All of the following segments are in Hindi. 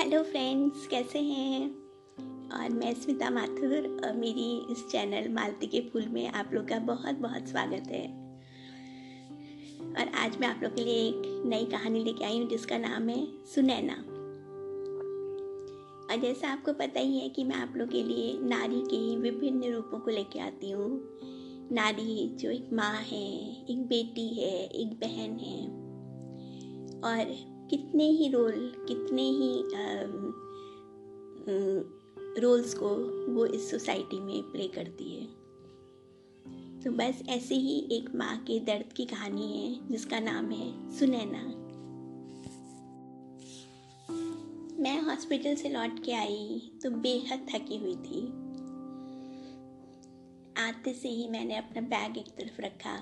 हेलो फ्रेंड्स कैसे हैं? और मैं स्मिता माथुर और मेरी इस चैनल मालती के फूल में आप लोग का बहुत बहुत स्वागत है। और आज मैं आप लोग के लिए एक नई कहानी लेके आई हूँ, जिसका नाम है सुनैना। और जैसा आपको पता ही है कि मैं आप लोग के लिए नारी के ही विभिन्न रूपों को लेके आती हूँ। नारी जो एक माँ है, एक बेटी है, एक बहन है। और कितने ही रोल कितने ही रोल्स को वो इस सोसाइटी में प्ले करती है। तो बस ऐसे ही एक माँ के दर्द की कहानी है, जिसका नाम है सुनैना। मैं हॉस्पिटल से लौट के आई तो बेहद थकी हुई थी। आते से ही मैंने अपना बैग एक तरफ़ रखा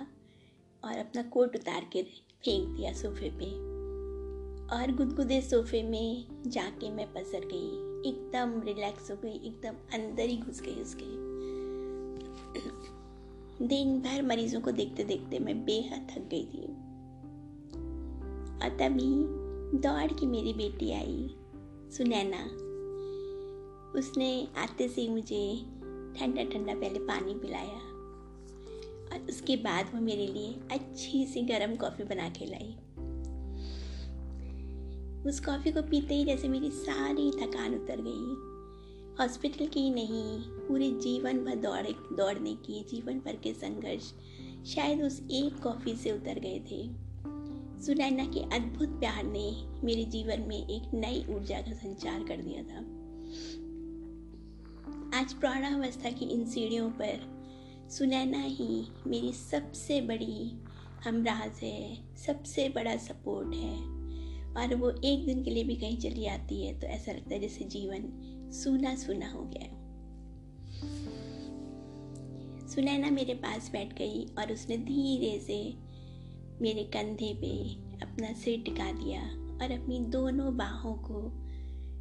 और अपना कोट उतार के फेंक दिया सोफे पे। और गुदगुदे सोफे में जाके मैं पसर गई। एकदम रिलैक्स हो गई, एकदम अंदर ही घुस गई उसके। दिन भर मरीजों को देखते देखते मैं बेहद थक गई थी। और तभी दौड़ की मेरी बेटी आई, सुनैना। उसने आते से मुझे ठंडा ठंडा पहले पानी पिलाया। और उसके बाद वो मेरे लिए अच्छी सी गर्म कॉफ़ी बना के लाई। उस कॉफ़ी को पीते ही जैसे मेरी सारी थकान उतर गई। हॉस्पिटल की नहीं, पूरे जीवन भर दौड़े, दौड़ने की, जीवन भर के संघर्ष शायद उस एक कॉफ़ी से उतर गए थे। सुनैना के अद्भुत प्यार ने मेरे जीवन में एक नई ऊर्जा का संचार कर दिया था। आज प्रौढ़ावस्था की इन सीढ़ियों पर सुनैना ही मेरी सबसे बड़ी हमराज है, सबसे बड़ा सपोर्ट है। और वो एक दिन के लिए भी कहीं चली आती है तो ऐसा लगता है जैसे जीवन सूना सूना हो गया सुनैना मेरे पास बैठ गई और उसने धीरे से मेरे कंधे पे अपना सिर टिका दिया और अपनी दोनों बाहों को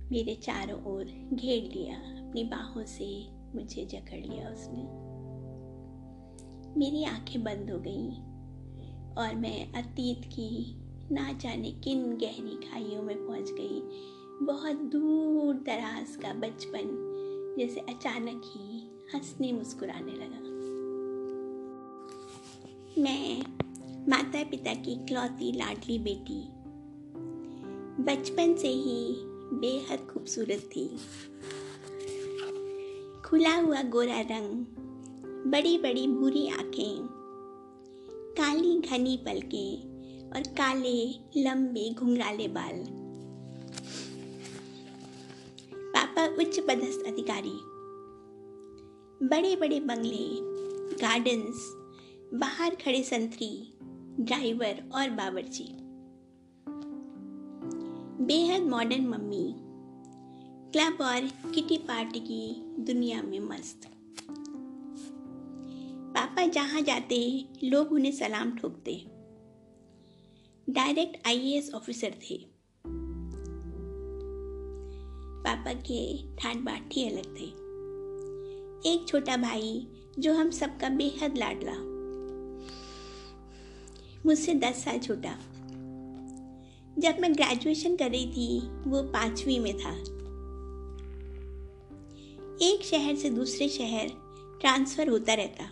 मेरे चारों ओर घेर लिया। अपनी बाहों से मुझे जकड़ लिया उसने। मेरी आँखें बंद हो गई और मैं अतीत की ना जाने किन गहरी खाइयों में पहुँच गई। बहुत दूर दराज का बचपन, जैसे अचानक ही हंसने मुस्कुराने लगा। मैं माता पिता की इकलौती लाडली बेटी। बचपन से ही बेहद खूबसूरत थी। खुला हुआ गोरा रंग बड़ी बड़ी भूरी आँखें, काली घनी पलकें और काले, लंबे, घुंघराले बाल। पापा उच्च पदस्थ अधिकारी। बड़े बड़े बंगले गार्डन्स बाहर खड़े संतरी ड्राइवर और बावर्ची। बेहद मॉडर्न मम्मी। क्लब और किटी पार्टी की दुनिया में मस्त। पापा जहाँ जाते, लोग उन्हें सलाम ठोकते। डायरेक्ट आईएएस ऑफिसर थे। पापा के ठाट बाट ही अलग थे। एक छोटा भाई जो हम सबका बेहद लाडला। मुझसे दस साल छोटा। जब मैं ग्रेजुएशन कर रही थी, वो पांचवी में था। एक शहर से दूसरे शहर ट्रांसफ़र होता रहता।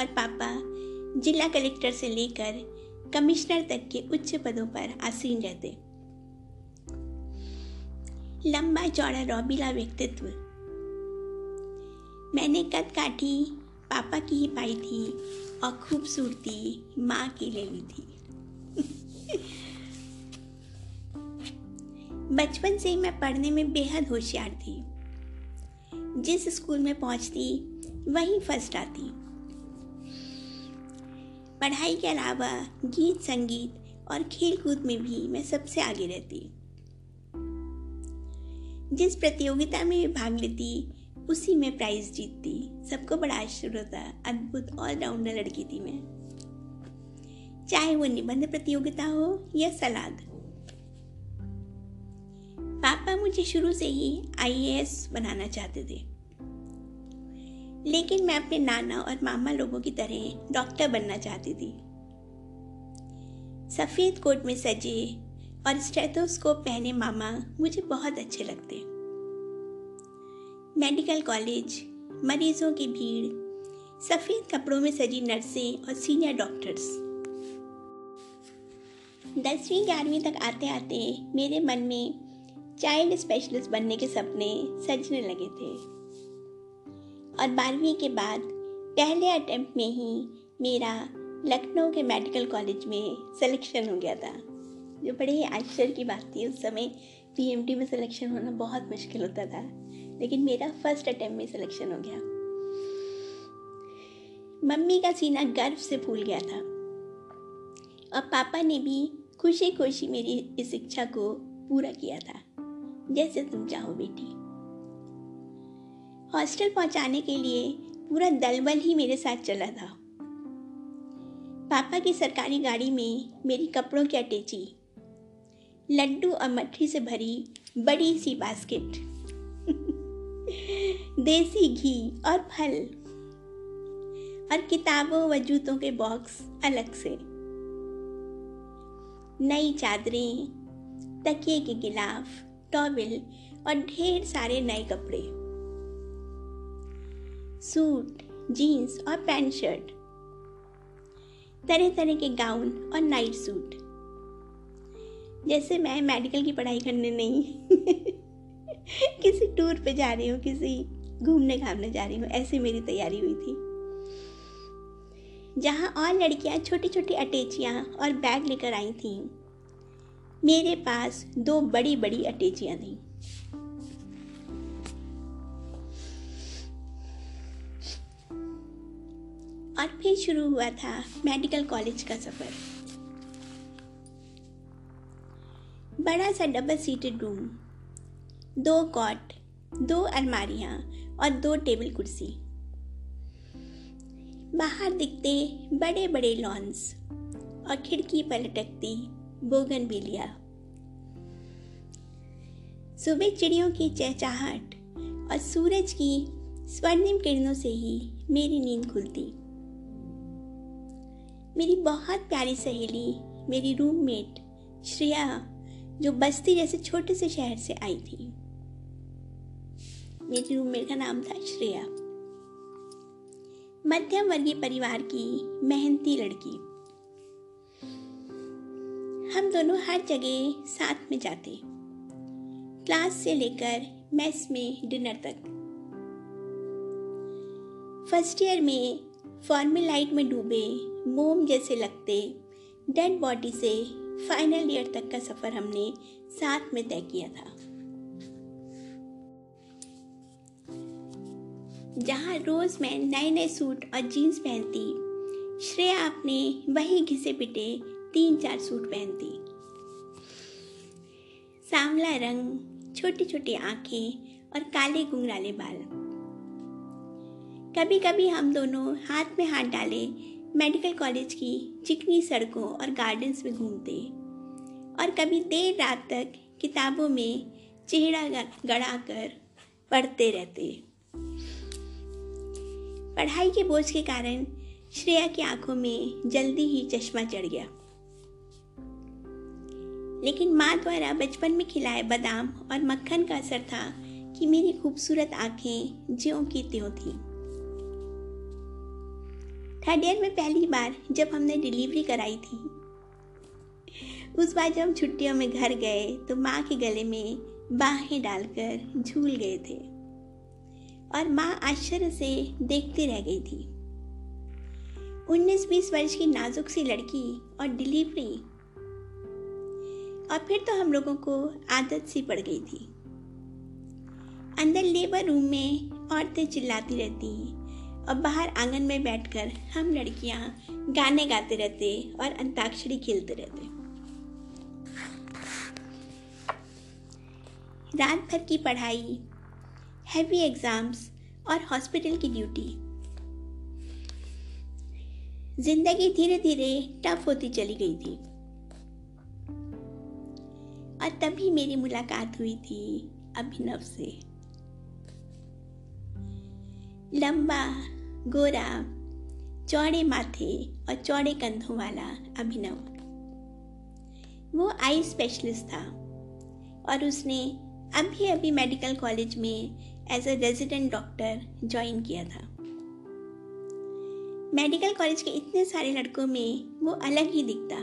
और पापा जिला कलेक्टर से लेकर कमिश्नर तक के उच्च पदों पर आसीन रहते। लंबा चौड़ा रौबीला व्यक्तित्व। मैंने कद काठी पापा की ही पाई थी और खूबसूरती माँ की ले ली थी। बचपन से ही मैं पढ़ने में बेहद होशियार थी। जिस स्कूल में पहुँचती, वहीं फ़र्स्ट आती पढ़ाई के अलावा गीत संगीत और खेल कूद में भी मैं सबसे आगे रहती जिस प्रतियोगिता में भाग लेती, उसी में प्राइज जीतती। सबको बड़ा आश्चर्य होता अद्भुत ऑलराउंडर लड़की थी मैं। चाहे वो निबंध प्रतियोगिता हो या सलाद। पापा मुझे शुरू से ही आईएएस बनाना चाहते थे। लेकिन मैं अपने नाना और मामा लोगों की तरह डॉक्टर बनना चाहती थी। सफ़ेद कोट में सजे और स्टेथोस्कोप पहने मामा मुझे बहुत अच्छे लगते। मेडिकल कॉलेज, मरीजों की भीड़, सफ़ेद कपड़ों में सजी नर्सें और सीनियर डॉक्टर्स। दसवीं, ग्यारहवीं तक आते आते मेरे मन में चाइल्ड स्पेशलिस्ट बनने के सपने सजने लगे थे। और बारहवीं के बाद पहले अटेम्प्ट में ही मेरा लखनऊ के मेडिकल कॉलेज में सिलेक्शन हो गया था। जो बड़े ही आश्चर्य की बात थी, उस समय पीएमटी में सिलेक्शन होना बहुत मुश्किल होता था, लेकिन मेरा फ़र्स्ट अटेम्प्ट में सिलेक्शन हो गया। मम्मी का सीना गर्व से फूल गया था। और पापा ने भी खुशी खुशी मेरी इस इच्छा को पूरा किया था। जैसे तुम चाहो बेटी। हॉस्टल पहुँचाने के लिए पूरा दलबल ही मेरे साथ चला था। पापा की सरकारी गाड़ी में मेरी कपड़ों की अटैची, लड्डू और मट्ठी से भरी बड़ी सी बास्केट, देसी घी और फल, और किताबों व जूतों के बॉक्स अलग से। नई चादरें, तकिए के गिलाफ, टॉवल और ढेर सारे नए कपड़े। सूट, जीन्स और पैंट शर्ट। तरह तरह के गाउन और नाइट सूट जैसे मैं मेडिकल की पढ़ाई करने नहीं, किसी टूर पे जा रही हूँ, किसी घूमने घामने जा रही हूँ, ऐसे मेरी तैयारी हुई थी। जहाँ और लड़कियाँ छोटी छोटी अटैचियाँ और बैग लेकर आई थीं, मेरे पास दो बड़ी बड़ी अटैचियाँ थीं। और फिर शुरू हुआ था मेडिकल कॉलेज का सफ़र। बड़ा सा डबल सीटेड रूम दो कॉट दो अलमारियाँ और दो टेबल कुर्सी। बाहर दिखते बड़े बड़े लॉन्स और खिड़की पर लटकती बोगन बिलिया। सुबह चिड़ियों की चहचाहट और सूरज की स्वर्णिम किरणों से ही मेरी नींद खुलती। मेरी बहुत प्यारी सहेली, मेरी रूममेट श्रेया, जो बस्ती जैसे छोटे से शहर से आई थी। मेरी रूममेट का नाम था श्रेया। मध्यम वर्गीय परिवार की मेहनती लड़की। हम दोनों हर जगह साथ में जाते। क्लास से लेकर मेस में डिनर तक। फ़र्स्ट ईयर में फॉर्मल लाइट में डूबे मोम जैसे लगते डेड बॉडी से फाइनल ईयर तक का सफ़र हमने साथ में तय किया था। जहाँ रोज़ मैं नए नए सूट और जीन्स पहनती, श्रेया अपने वही घिसे पिटे तीन चार सूट पहनती। सांवला रंग छोटी छोटी आँखें और काले गुंगराले बाल। कभी कभी हम दोनों हाथ में हाथ डाले मेडिकल कॉलेज की चिकनी सड़कों और गार्डन्स में घूमते और कभी देर रात तक किताबों में चेहरा गड़ा कर पढ़ते रहते पढ़ाई के बोझ के कारण श्रेया की आँखों में जल्दी ही चश्मा चढ़ गया। लेकिन माँ द्वारा बचपन में खिलाए बादाम और मक्खन का असर था कि मेरी खूबसूरत आँखें ज्यों की त्यों थीं। थर्ड ईयर में पहली बार जब हमने डिलीवरी कराई थी। उस बार जब हम छुट्टियों में घर गए तो माँ के गले में बाहें डालकर झूल गए थे। और माँ आश्चर्य से देखती रह गई थी। उन्नीस बीस वर्ष की नाजुक सी लड़की और डिलीवरी। और फिर तो हम लोगों को आदत सी पड़ गई थी। अंदर लेबर रूम में औरतें चिल्लाती रहती और बाहर आँगन में बैठकर हम लड़कियाँ गाने गाते रहते और अंताक्षरी खेलते रहते। रात भर की पढ़ाई हैवी एग्ज़ाम्स और हॉस्पिटल की ड्यूटी ज़िंदगी धीरे धीरे टफ होती चली गई थी। और तभी मेरी मुलाकात हुई थी अभिनव से। लंबा गोरा, चौड़े माथे और चौड़े कंधों वाला अभिनव। वो आई स्पेशलिस्ट था और उसने अभी अभी मेडिकल कॉलेज में as a resident doctor join किया था। मेडिकल कॉलेज के इतने सारे लड़कों में वो अलग ही दिखता।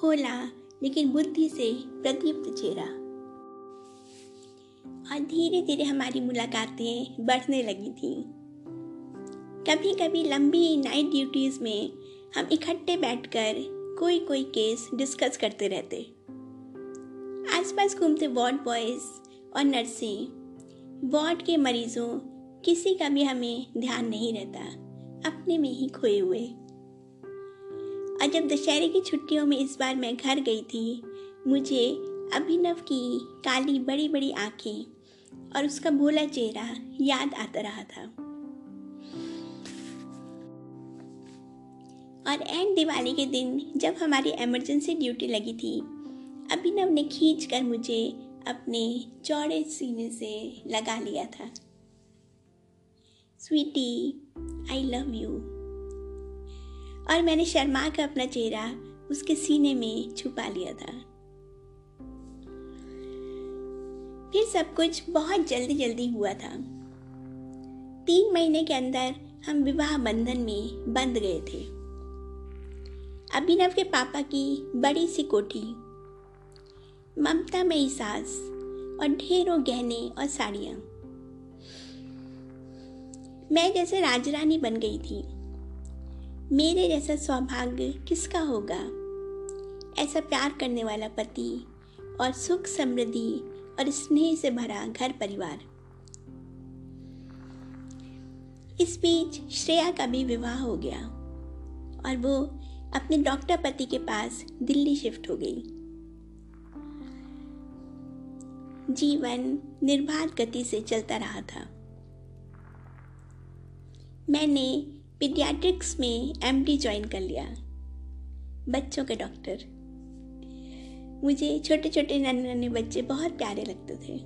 भोला, लेकिन बुद्धि से प्रदीप्त चेहरा। और धीरे धीरे हमारी मुलाकातें बढ़ने लगी थी। कभी कभी लंबी नाइट ड्यूटीज़ में हम इकट्ठे बैठकर कोई कोई केस डिस्कस करते रहते। आसपास घूमते वार्ड बॉयज़ और नर्सें वार्ड के मरीजों किसी का भी हमें ध्यान नहीं रहता, अपने में ही खोए हुए। और जब दशहरे की छुट्टियों में इस बार मैं घर गई थी, मुझे अभिनव की काली बड़ी बड़ी आँखें और उसका भोला चेहरा याद आता रहा था। और एंड दिवाली के दिन जब हमारी इमरजेंसी ड्यूटी लगी थी अभिनव ने खींच कर मुझे अपने चौड़े सीने से लगा लिया था। स्वीटी आई लव यू और मैंने शर्मा का अपना चेहरा उसके सीने में छुपा लिया था। फिर सब कुछ बहुत जल्दी जल्दी हुआ था। तीन महीने के अंदर हम विवाह बंधन में बंध गए थे। अभिनव के पापा की बड़ी सी कोठी, ममता में सास और ढेरों गहने और साड़ियाँ। मैं जैसे राजरानी बन गई थी। मेरे जैसा सौभाग्य किसका होगा? ऐसा प्यार करने वाला पति और सुख समृद्धि और स्नेह से भरा घर परिवार। इस बीच श्रेया का भी विवाह हो गया और वो अपने डॉक्टर पति के पास दिल्ली शिफ्ट हो गई। जीवन निर्बाध गति से चलता रहा था। मैंने पीडियाट्रिक्स में एमडी ज्वाइन कर लिया। बच्चों के डॉक्टर मुझे छोटे छोटे नन्हे नन्हे बच्चे बहुत प्यारे लगते थे।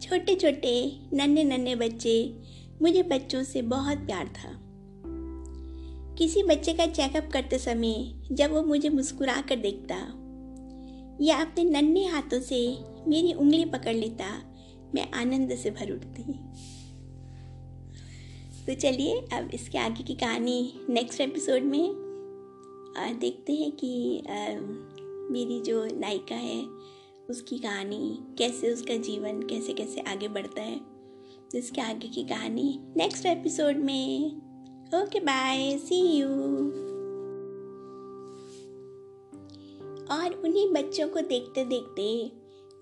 छोटे छोटे नन्हे नन्हे बच्चे मुझे बच्चों से बहुत प्यार था। किसी बच्चे का चेकअप करते समय जब वो मुझे मुस्कुरा कर देखता या अपने नन्हे हाथों से मेरी उंगली पकड़ लेता मैं आनंद से भर उठती। तो चलिए अब इसके आगे की कहानी नेक्स्ट एपिसोड में आ, देखते हैं कि आ, मेरी जो नायिका है उसकी कहानी कैसे उसका जीवन कैसे कैसे आगे बढ़ता है। तो इसके आगे की कहानी नेक्स्ट एपिसोड में। ओके बाय सी यू और उन्हीं बच्चों को देखते देखते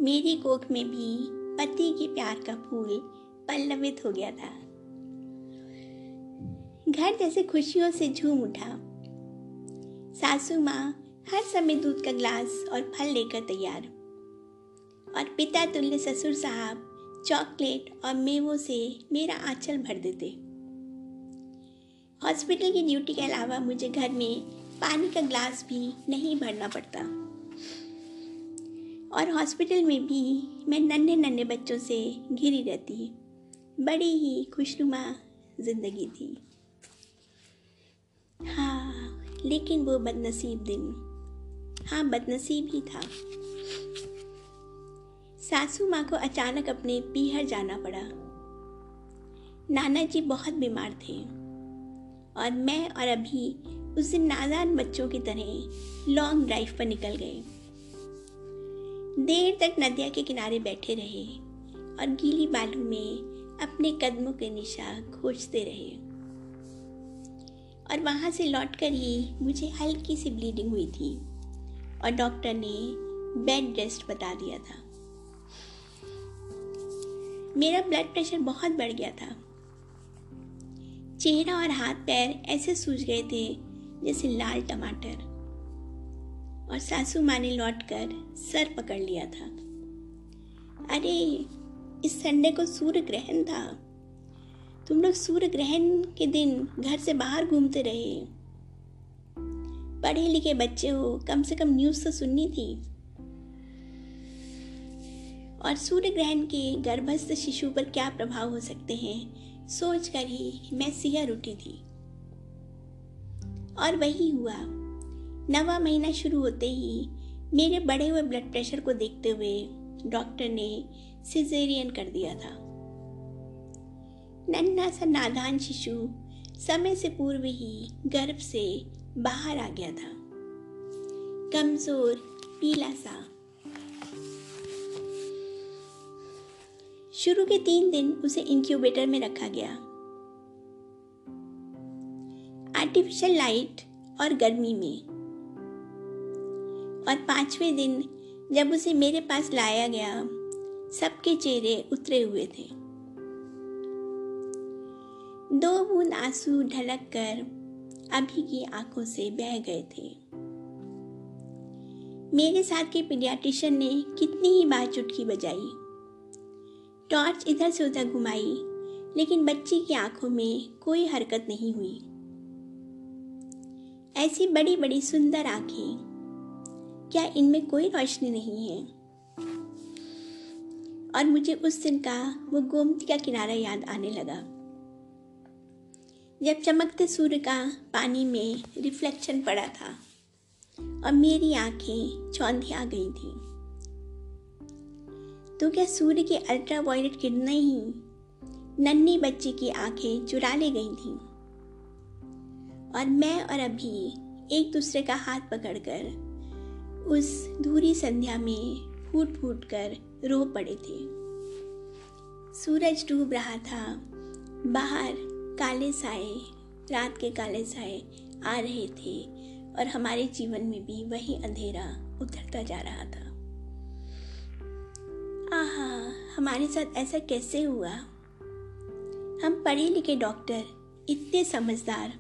मेरी कोख में भी पति के प्यार का फूल पल्लवित हो गया था। घर जैसे खुशियों से झूम उठा। सासू माँ हर समय दूध का ग्लास और फल लेकर तैयार। और पिता तुल्य ससुर साहब चॉकलेट और मेवों से मेरा आंचल भर देते। हॉस्पिटल की ड्यूटी के अलावा मुझे घर में पानी का ग्लास भी नहीं भरना पड़ता। और हॉस्पिटल में भी मैं नन्हे नन्हे बच्चों से घिरी रहती। बड़ी ही खुशनुमा ज़िंदगी थी। हाँ लेकिन वो बदनसीब दिन। हाँ बदनसीब ही था। सासू माँ को अचानक अपने पीहर जाना पड़ा। नाना जी बहुत बीमार थे। और मैं और अभी उस दिन नादान बच्चों की तरह लॉन्ग ड्राइव पर निकल गए देर तक नदिया के किनारे बैठे रहे और गीली बालू में अपने कदमों के निशा खोजते रहे। और वहाँ से लौटकर ही मुझे हल्की सी ब्लीडिंग हुई थी और डॉक्टर ने बेड रेस्ट बता दिया था। मेरा ब्लड प्रेशर बहुत बढ़ गया था। चेहरा और हाथ पैर ऐसे सूज गए थे जैसे लाल टमाटर। और सासू माँ ने लौट कर सर पकड़ लिया था। अरे, इस संडे को सूर्य ग्रहण था। तुम लोग सूर्य ग्रहण के दिन घर से बाहर घूमते रहे। पढ़े लिखे बच्चे हो, कम से कम न्यूज़ तो सुननी थी। और सूर्य ग्रहण के गर्भस्थ शिशु पर क्या प्रभाव हो सकते हैं? सोचकर ही मैं सिहर उठी थी। और वही हुआ। नवा महीना शुरू होते ही मेरे बढ़े हुए ब्लड प्रेशर को देखते हुए डॉक्टर ने सिजेरियन कर दिया था। नन्ना सा नादान शिशु समय से पूर्व ही गर्भ से बाहर आ गया था। कमज़ोर, पीला सा शुरू के तीन दिन उसे इंक्यूबेटर में रखा गया। आर्टिफिशियल लाइट और गर्मी में। और पाँचवें दिन जब उसे मेरे पास लाया गया, सबके चेहरे उतरे हुए थे। दो बूंद आँसू ढलक कर अभी की आँखों से बह गए थे। मेरे साथ के पीडियाट्रिशियन ने कितनी ही बार चुटकी बजाई। टॉर्च इधर से उधर घुमाई, लेकिन बच्ची की आँखों में कोई हरकत नहीं हुई। ऐसी बड़ी बड़ी सुंदर आँखें, क्या इनमें कोई रोशनी नहीं है? और मुझे उस दिन का वो गोमती का किनारा याद आने लगा। जब चमकते सूर्य का पानी में रिफ्लेक्शन पड़ा था, और मेरी आँखें चौंधी आ गई थी। तो क्या सूर्य की अल्ट्रा वायलेट किरणें ही नन्ही बच्ची की आँखें चुरा ले गई थी? और मैं और अभी एक दूसरे का हाथ पकड़कर उस धूरी संध्या में फूट फूट कर रो पड़े थे। सूरज डूब रहा था। बाहर काले साए, रात के काले साए आ रहे थे और हमारे जीवन में भी वही अंधेरा उतरता जा रहा था। आहा, हमारे साथ ऐसा कैसे हुआ? हम पढ़े लिखे डॉक्टर, इतने समझदार।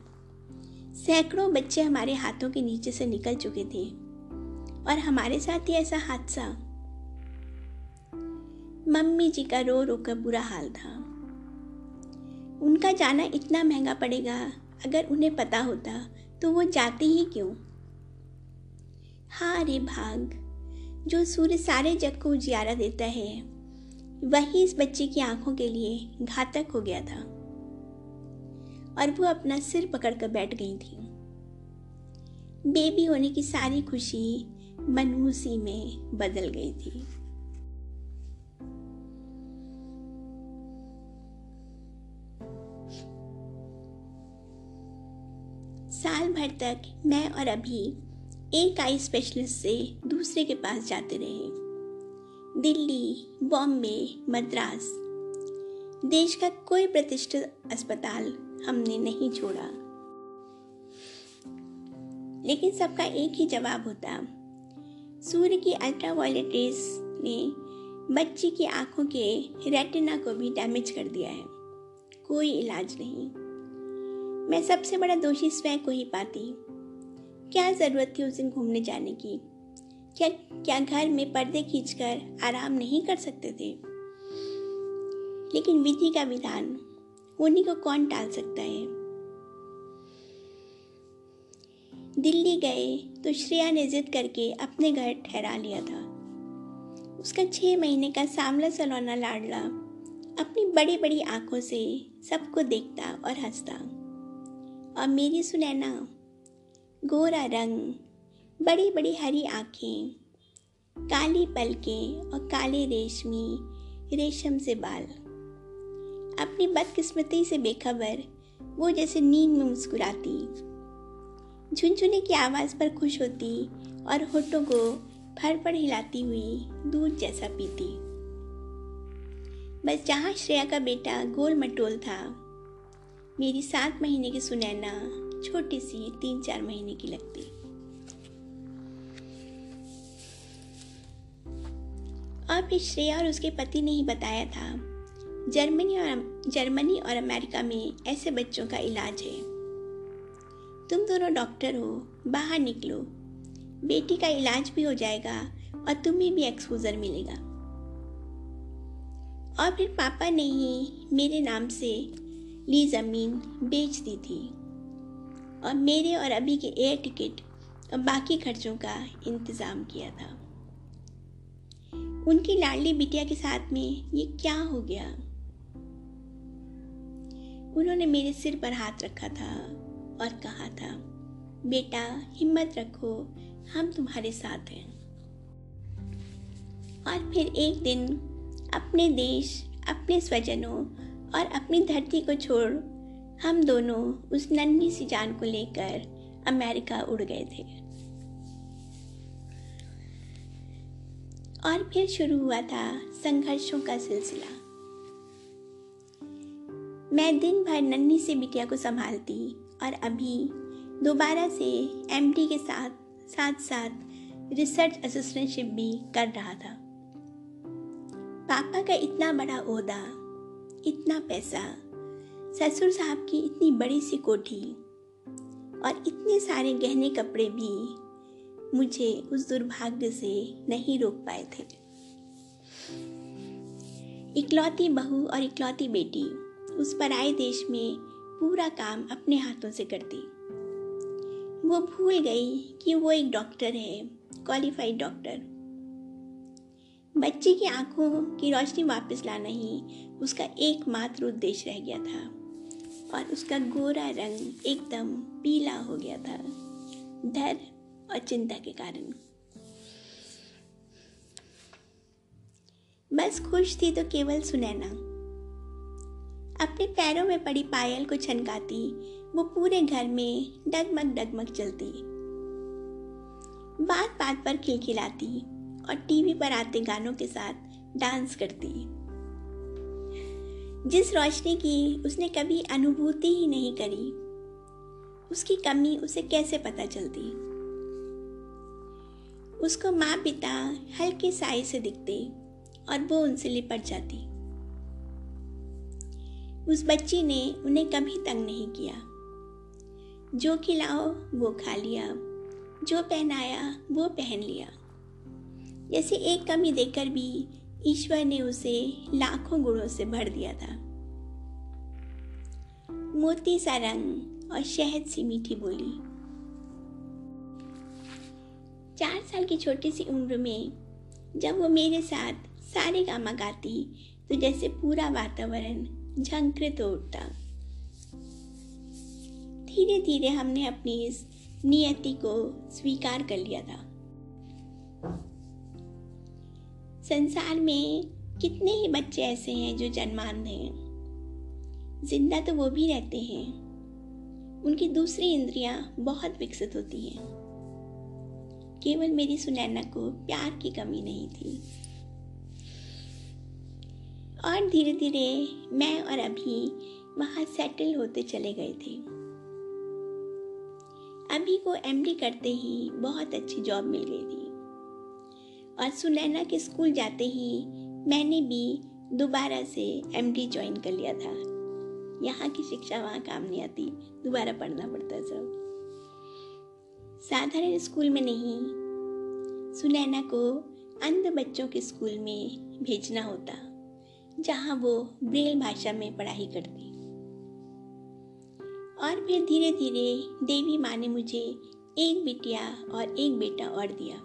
सैकड़ों बच्चे हमारे हाथों के नीचे से निकल चुके थे। और हमारे साथ ही ऐसा हादसा। मम्मी जी का रो रो कर बुरा हाल था। उनका जाना इतना महँगा पड़ेगा, अगर उन्हें पता होता तो वो जाते ही क्यों? हाँ रे भाग। जो सूर्य सारे जग को उजियारा देता है, वही इस बच्चे की आँखों के लिए घातक हो गया था। और वो अपना सिर पकड़कर बैठ गई थी। बेबी होने की सारी खुशी मनमूसी में बदल गई थी। साल भर तक मैं और अभी एक आई स्पेशलिस्ट से दूसरे के पास जाते रहे। दिल्ली, बॉम्बे, मद्रास। देश का कोई प्रतिष्ठित अस्पताल हमने नहीं छोड़ा। लेकिन सबका एक ही जवाब होता। सूर्य की अल्ट्रा वायलेट रेस ने बच्ची की आँखों के रेटिना को भी डैमेज कर दिया है। कोई इलाज नहीं। मैं सबसे बड़ा दोषी स्वयं को ही पाती। क्या ज़रूरत थी उस दिन घूमने जाने की? क्या क्या घर में पर्दे खींचकर आराम नहीं कर सकते थे? लेकिन विधि का विधान, उन्हीं को कौन टाल सकता है? दिल्ली गए तो श्रेया ने जिद करके अपने घर ठहरा लिया था। उसका छह महीने का सामला सलोना लाडला अपनी बड़ी बड़ी आँखों से सबको देखता और हंसता। और मेरी सुनैना गोरा रंग बड़ी बड़ी हरी आँखें, काली पलकें और काले रेशमी, रेशम से बाल। अपनी बदकिस्मती से बेखबर, वो जैसे नींद में मुस्कुराती। झुनझुने की आवाज़ पर खुश होती और होठों को फर फड़ हिलाती हुई दूध जैसा पीती। बस जहाँ श्रेया का बेटा गोल मटोल था, मेरी सात महीने की सुनैना छोटी सी तीन चार महीने की लगती फिर श्रेया और उसके पति ने ही बताया था, जर्मनी और जर्मनी और अमेरिका में ऐसे बच्चों का इलाज है। तुम दोनों डॉक्टर हो, बाहर निकलो। बेटी का इलाज भी हो जाएगा और तुम्हें भी एक्सपोजर मिलेगा। और फिर पापा ने ही मेरे नाम से ली ज़मीन बेच दी थी। और मेरे और अभी के एयर टिकट और बाकी खर्चों का इंतज़ाम किया था। उनकी लाडली बिटिया के साथ में ये क्या हो गया? उन्होंने मेरे सिर पर हाथ रखा था और कहा था, बेटा, हिम्मत रखो, हम तुम्हारे साथ हैं। और फिर एक दिन अपने देश, अपने स्वजनों और अपनी धरती को छोड़ हम दोनों उस नन्ही सी जान को लेकर अमेरिका उड़ गए थे। और फिर शुरू हुआ था संघर्षों का सिलसिला। मैं दिन भर नन्ही से बिटिया को संभालती और अभी दोबारा से एमडी के साथ साथ साथ रिसर्च असिस्टेंटशिप भी कर रहा था। पापा का इतना बड़ा ओहदा, इतना पैसा ससुर साहब की इतनी बड़ी सी कोठी और इतने सारे गहने कपड़े भी मुझे उस दुर्भाग्य से नहीं रोक पाए थे। इकलौती बहू और इकलौती बेटी उस पराए देश में पूरा काम अपने हाथों से करती। वो भूल गई कि वो एक डॉक्टर है क्वालिफाइड डॉक्टर। बच्चे की आँखों की रोशनी वापस लाना ही उसका एकमात्र उद्देश्य रह गया था। और उसका गोरा रंग एकदम पीला हो गया था डर और चिंता के कारण। बस खुश थी तो केवल सुनैना। अपने पैरों में पड़ी पायल को छनकाती, वो पूरे घर में डगमग डगमग चलती। बात बात पर खिलखिलाती और टीवी पर आते गानों के साथ डांस करती। जिस रोशनी की उसने कभी अनुभूति ही नहीं करी, उसकी कमी उसे कैसे पता चलती? उसको माँ पिता हल्के साई से दिखते और वो उनसे लिपट जाती। उस बच्ची ने उन्हें कभी तंग नहीं किया। जो खिलाओ, वो खा लिया। जो पहनाया, वो पहन लिया। जैसे एक कमी देकर भी ईश्वर ने उसे लाखों गुणों से भर दिया था। मोती सा रंग और शहद सी मीठी बोली। चार साल की छोटी सी उम्र में जब वो मेरे साथ सारे गामा गाती तो जैसे पूरा वातावरण झंकृत हो उठता। धीरे धीरे हमने अपनी इस नियति को स्वीकार कर लिया था। संसार में कितने ही बच्चे ऐसे हैं जो जन्मांध हैं। ज़िंदा तो वो भी रहते हैं। उनकी दूसरी इंद्रियाँ बहुत विकसित होती हैं। केवल मेरी सुनैना को प्यार की कमी नहीं थी। और धीरे धीरे मैं और अभी वहाँ सेटल होते चले गए थे। अभी को एमडी करते ही बहुत अच्छी जॉब मिल गई थी। और सुनैना के स्कूल जाते ही मैंने भी दोबारा से एम डी ज्वाइन कर लिया था। यहाँ की शिक्षा वहाँ काम नहीं आती, दोबारा पढ़ना पड़ता सब। साधारण स्कूल में नहीं सुनैना को अंध बच्चों के स्कूल में भेजना होता, जहाँ वो ब्रेल भाषा में पढ़ाई करती। और फिर धीरे धीरे देवी माँ ने मुझे एक बिटिया और एक बेटा और दिया।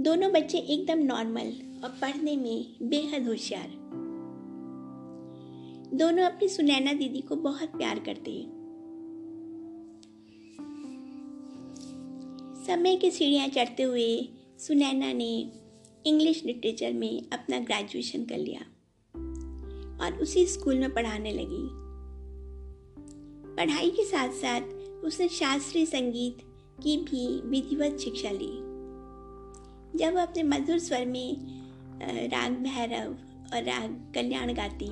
दोनों बच्चे एकदम नॉर्मल और पढ़ने में बेहद होशियार। दोनों अपनी सुनैना दीदी को बहुत प्यार करते हैं। समय की सीढ़ियाँ चढ़ते हुए सुनैना ने इंग्लिश लिटरेचर में अपना ग्रेजुएशन कर लिया और उसी स्कूल में पढ़ाने लगी। पढ़ाई के साथ साथ उसने शास्त्रीय संगीत की भी विधिवत शिक्षा ली। जब वह अपने मधुर स्वर में राग भैरव और राग कल्याण गाती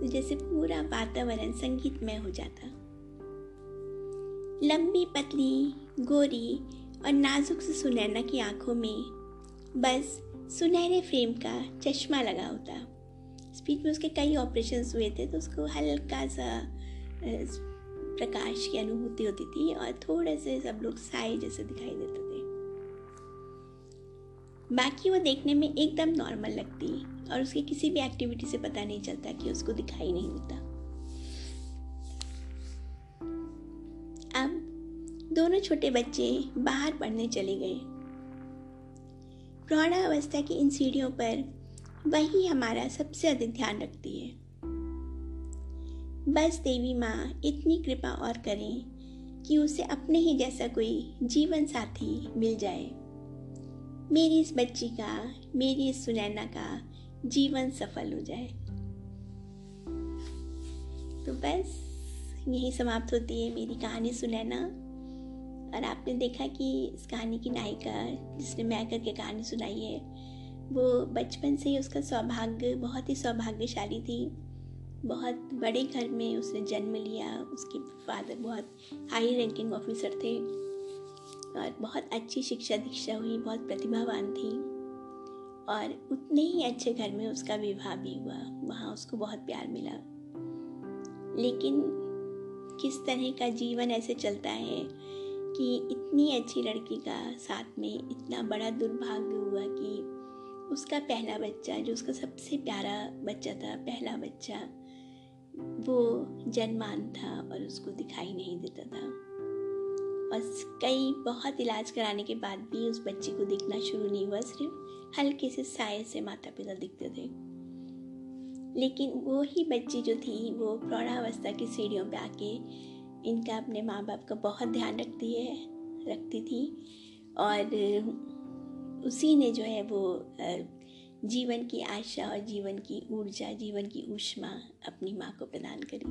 तो जैसे पूरा वातावरण संगीतमय हो जाता। लंबी पतली, गोरी और नाजुक से सुनैना की आँखों में बस सुनहरे फ्रेम का चश्मा लगा होता। स्पीच में उसके कई ऑपरेशन हुए थे तो उसको हल्का सा प्रकाश की अनुभूति होती थी और थोड़े से सब लोग साए जैसे दिखाई देते थे। बाकी वो देखने में एकदम नॉर्मल लगती है और उसके किसी भी एक्टिविटी से पता नहीं चलता कि उसको दिखाई नहीं होता। अब दोनों छोटे बच्चे बाहर पढ़ने चले गए। प्रौढ़ावस्था की इन सीढ़ियों पर वही हमारा सबसे अधिक ध्यान रखती है। बस देवी माँ इतनी कृपा और करें कि उसे अपने ही जैसा कोई जीवन साथी मिल जाए। मेरी इस बच्ची का, मेरी इस सुनैना का जीवन सफल हो जाए। तो बस, यही समाप्त होती है मेरी कहानी सुनैना। और आपने देखा कि इस कहानी की नायिका, जिसने मैं करके कहानी सुनाई है, वो बचपन से ही उसका सौभाग्य, बहुत ही सौभाग्यशाली थी। बहुत बड़े घर में उसने जन्म लिया, उसके फादर बहुत हाई रैंकिंग ऑफिसर थे। और बहुत अच्छी शिक्षा दीक्षा हुई, बहुत प्रतिभावान थी। और उतने ही अच्छे घर में उसका विवाह भी हुआ, वहाँ उसको बहुत प्यार मिला। लेकिन किस तरह का जीवन ऐसे चलता है कि इतनी अच्छी लड़की का साथ में इतना बड़ा दुर्भाग्य हुआ कि उसका पहला बच्चा, जो उसका सबसे प्यारा बच्चा था, पहला बच्चा, वो जन्मान था और उसको दिखाई नहीं देता था। और कई बहुत इलाज कराने के बाद भी उस बच्चे को दिखना शुरू नहीं हुआ, सिर्फ़ हल्के से साय से माता पिता दिखते थे। लेकिन वो ही बच्ची जो थी, वो प्रौढ़ावस्था की सीढ़ियों पे आके इनका अपने माँ बाप का बहुत ध्यान रखती है, रखती थी और उसी ने जो है वो जीवन की आशा और जीवन की ऊर्जा, जीवन की ऊष्मा अपनी माँ को प्रदान करी।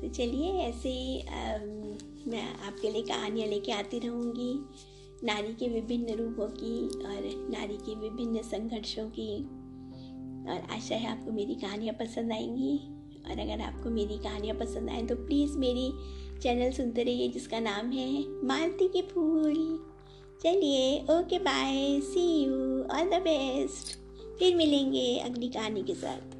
तो चलिए ऐसे ही मैं आपके लिए कहानियाँ लेके आती रहूँगी। नारी के विभिन्न रूपों की और नारी के विभिन्न संघर्षों की। और आशा है आपको मेरी कहानियाँ पसंद आएँगी। और अगर आपको मेरी कहानियाँ पसंद आए तो प्लीज़ मेरी चैनल सुनते रहिए, जिसका नाम है मालती के फूल। चलिए, okay, bye, see you, all the best. फिर मिलेंगे अगली कहानी के साथ।